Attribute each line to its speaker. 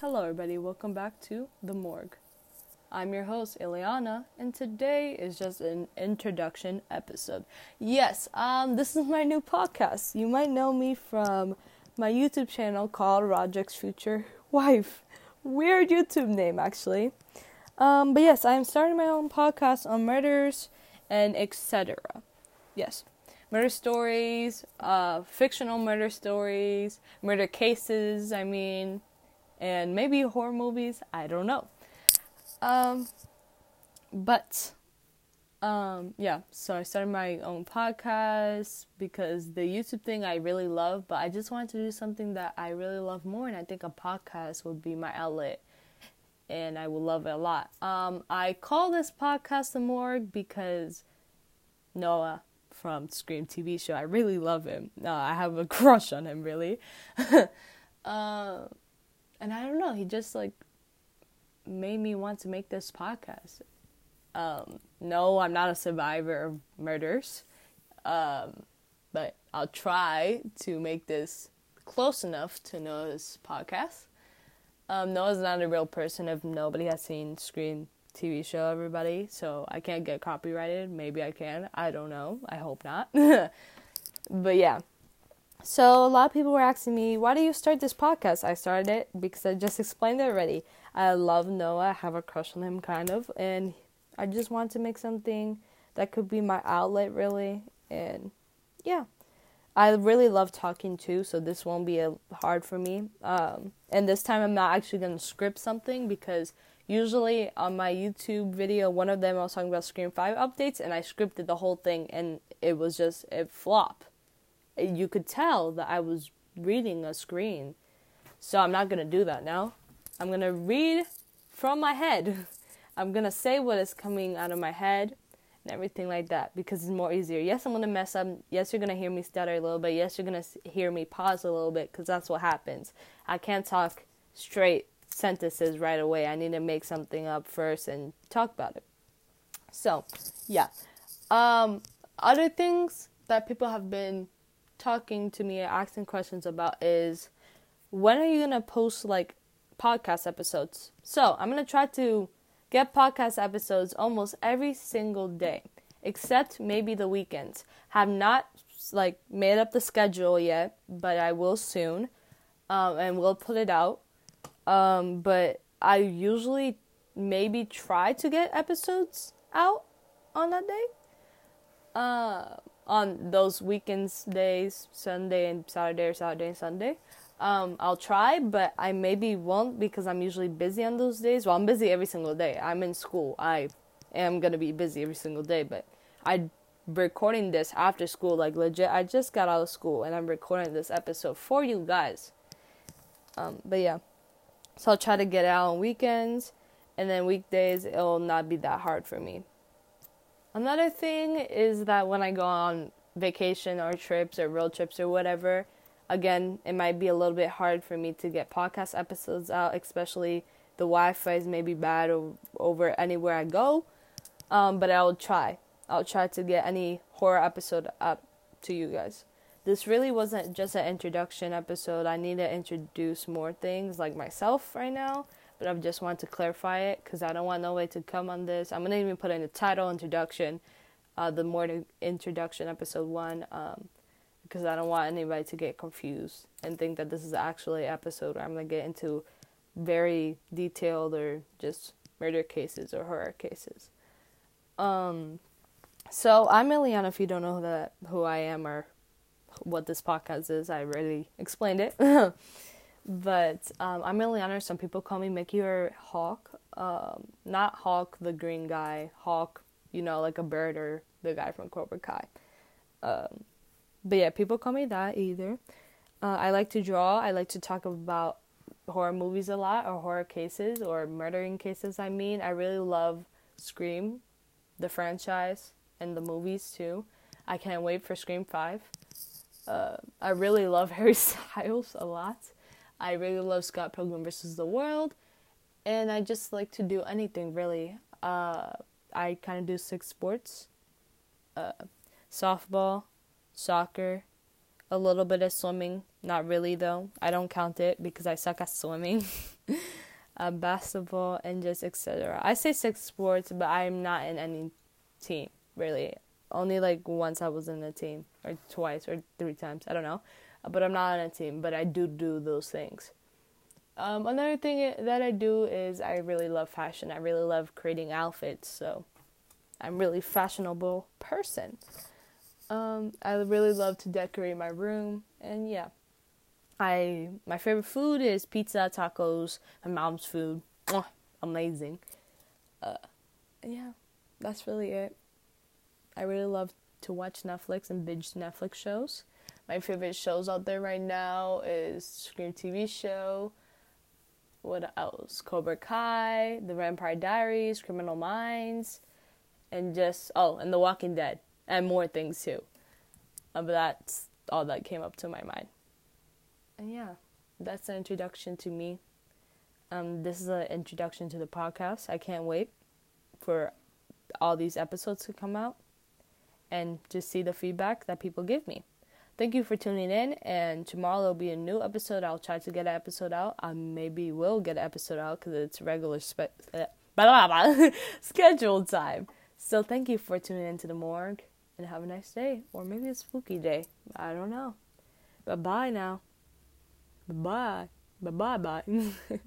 Speaker 1: Hello, everybody. Welcome back to The Morgue. I'm your host, Ileana, and today is just an introduction episode. Yes, um, this is my new podcast. You might know me from my YouTube channel called Roderick's Future Wife. Weird YouTube name, actually. Um, but yes, I'm starting my own podcast on murders and etc. Yes, murder stories, uh, fictional murder stories, murder cases. I mean, and maybe horror movies. I don't know. Um, but um, yeah. So I started my own podcast because the YouTube thing I really love, but I just wanted to do something that I really love more, and I think a podcast would be my outlet and I will love it a lot. Um, I call this podcast The Morgue because Noah from Scream TV show, I really love him. Uh, I have a crush on him, really. uh, and I don't know, he just like made me want to make this podcast. Um, no, I'm not a survivor of murders, um, but I'll try to make this close enough to Noah's podcast. Um, Noah's not a real person if nobody has seen Scream TV show, everybody, so I can't get copyrighted. Maybe I can. I don't know. I hope not. but yeah. So a lot of people were asking me, why do you start this podcast? I started it because I just explained it already. I love Noah. I have a crush on him, kind of, and I just want to make something that could be my outlet, really. And yeah, I really love talking too, so this won't be a, hard for me. Um, and this time I'm not actually going to script something because usually on my YouTube video, one of them I was talking about Scream 5 updates and I scripted the whole thing and it was just a flop. You could tell that I was reading a screen. So I'm not going to do that now. I'm going to read from my head. I'm going to say what is coming out of my head and everything like that because it's more easier. Yes, I'm gonna mess up. Yes, you're gonna hear me stutter a little bit. Yes, you're gonna hear me pause a little bit because that's what happens. I can't talk straight sentences right away. I need to make something up first and talk about it. So, yeah. Um, other things that people have been talking to me, asking questions about is when are you gonna post like podcast episodes? So I'm gonna try to get podcast episodes almost every single day, except maybe the weekends. Have not like made up the schedule yet, but I will soon, um, and we'll put it out. Um, but I usually maybe try to get episodes out on that day. Uh, on those weekends days, Sunday and Saturday or Saturday and Sunday. Um, I'll try, but I maybe won't because I'm usually busy on those days. Well, I'm busy every single day. I'm in school. I am gonna be busy every single day, but I recording this after school. Like legit, I just got out of school and I'm recording this episode for you guys. Um, but yeah, so I'll try to get out on weekends, and then weekdays it'll not be that hard for me. Another thing is that when I go on vacation or trips or road trips or whatever again, it might be a little bit hard for me to get podcast episodes out, especially the Wi-Fi is maybe bad over anywhere I go. Um, but I'll try. I'll try to get any horror episode up to you guys. This really wasn't just an introduction episode. I need to introduce more things like myself right now, but I just want to clarify it because I don't want nobody to come on this. I'm gonna even put in the title introduction, uh, the morning introduction episode one. Um, because I don't want anybody to get confused and think that this is actually an episode where I'm to get into very detailed or just murder cases or horror cases. Um, so I'm Ileana. If you don't know that who I am or what this podcast is, I already explained it. but um, I'm Ileana. Some people call me Mickey or Hawk. Um, not Hawk, the green guy. Hawk, you know, like a bird or the guy from Cobra Kai. Um, but yeah, people call me that either. Uh, I like to draw. I like to talk about horror movies a lot, or horror cases, or murdering cases. I mean, I really love Scream, the franchise, and the movies too. I can't wait for Scream Five. Uh, I really love Harry Styles a lot. I really love Scott Pilgrim versus the World, and I just like to do anything really. Uh, I kind of do six sports: uh, softball, soccer, a little bit of swimming, Not really though. I don't count it because I suck at swimming, uh, basketball, and just etc. I say six sports, but I'm not in any team really. Only like once I was in a team, or twice, or three times. I don't know, but I'm not on a team. But I do do those things. Um, another thing that I do is I really love fashion. I really love creating outfits. So I'm really fashionable person. Um, I really love to decorate my room, and yeah, I my favorite food is pizza, tacos, my mom's food, amazing. Uh, yeah, that's really it. I really love to watch Netflix and binge Netflix shows. My favorite shows out there right now is Scream TV show. What else? Cobra Kai, The Vampire Diaries, Criminal Minds, and just oh, and The Walking Dead, and more things too. Uh, but that's all that came up to my mind. And yeah, that's an introduction to me. Um, this is an introduction to the podcast. I can't wait for all these episodes to come out and just see the feedback that people give me. Thank you for tuning in, and tomorrow there'll be a new episode. I'll try to get an episode out. I maybe will get an episode out because it's regular spe- uh, blah, blah, blah, scheduled time. So thank you for tuning into the morgue, and have a nice day, or maybe a spooky day. I don't know. Bye bye now. Bye bye. Bye bye bye.